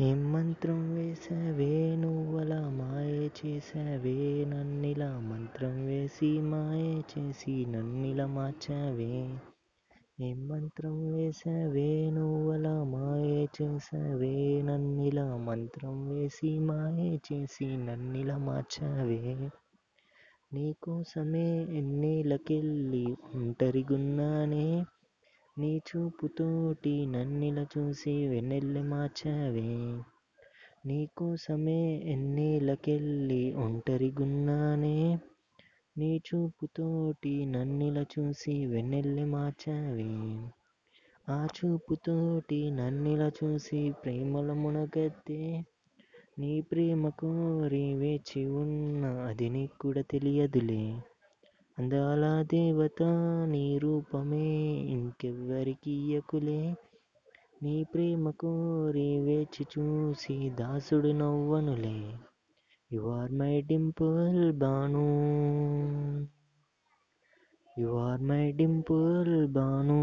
ఏం మంత్రం వేసావే నువ్వలా మాయే చేసావే నన్నిలా మంత్రం వేసి మాయే చేసి నన్నిలా మార్చావే. ఏం మంత్రం వేసావే నువ్వలా మాయే చేసావే నన్నిలా మంత్రం వేసి మాయే చేసి నన్నిలా మార్చావే. నీకోసమే ఎన్నేళ్ళకెళ్ళి ఒంటరిగున్నానే? నీ చూపుతోటి నన్నిలా చూసి వెన్నెల్లి మార్చావే. నీకోసమే ఎన్నేళ్ళకెళ్ళి ఒంటరిగున్నానే నీ చూపుతోటి నన్నిలా చూసి వెన్నెల్లి మార్చావే. ఆ చూపుతోటి నన్నిలా చూసి ప్రేమలో మునగద్దే. నీ ప్రేమ కోరి వేచి ఉన్న అది నీకు కూడా తెలియదులే. అందాల దేవత నీ రూపమే ఇంకెవ్వరికి ఇయ్యకులే. నీ ప్రేమ కోరి వేచి చూసి దాసుడు నవ్వనులే. You are my dimple Banu you are my dimple Banu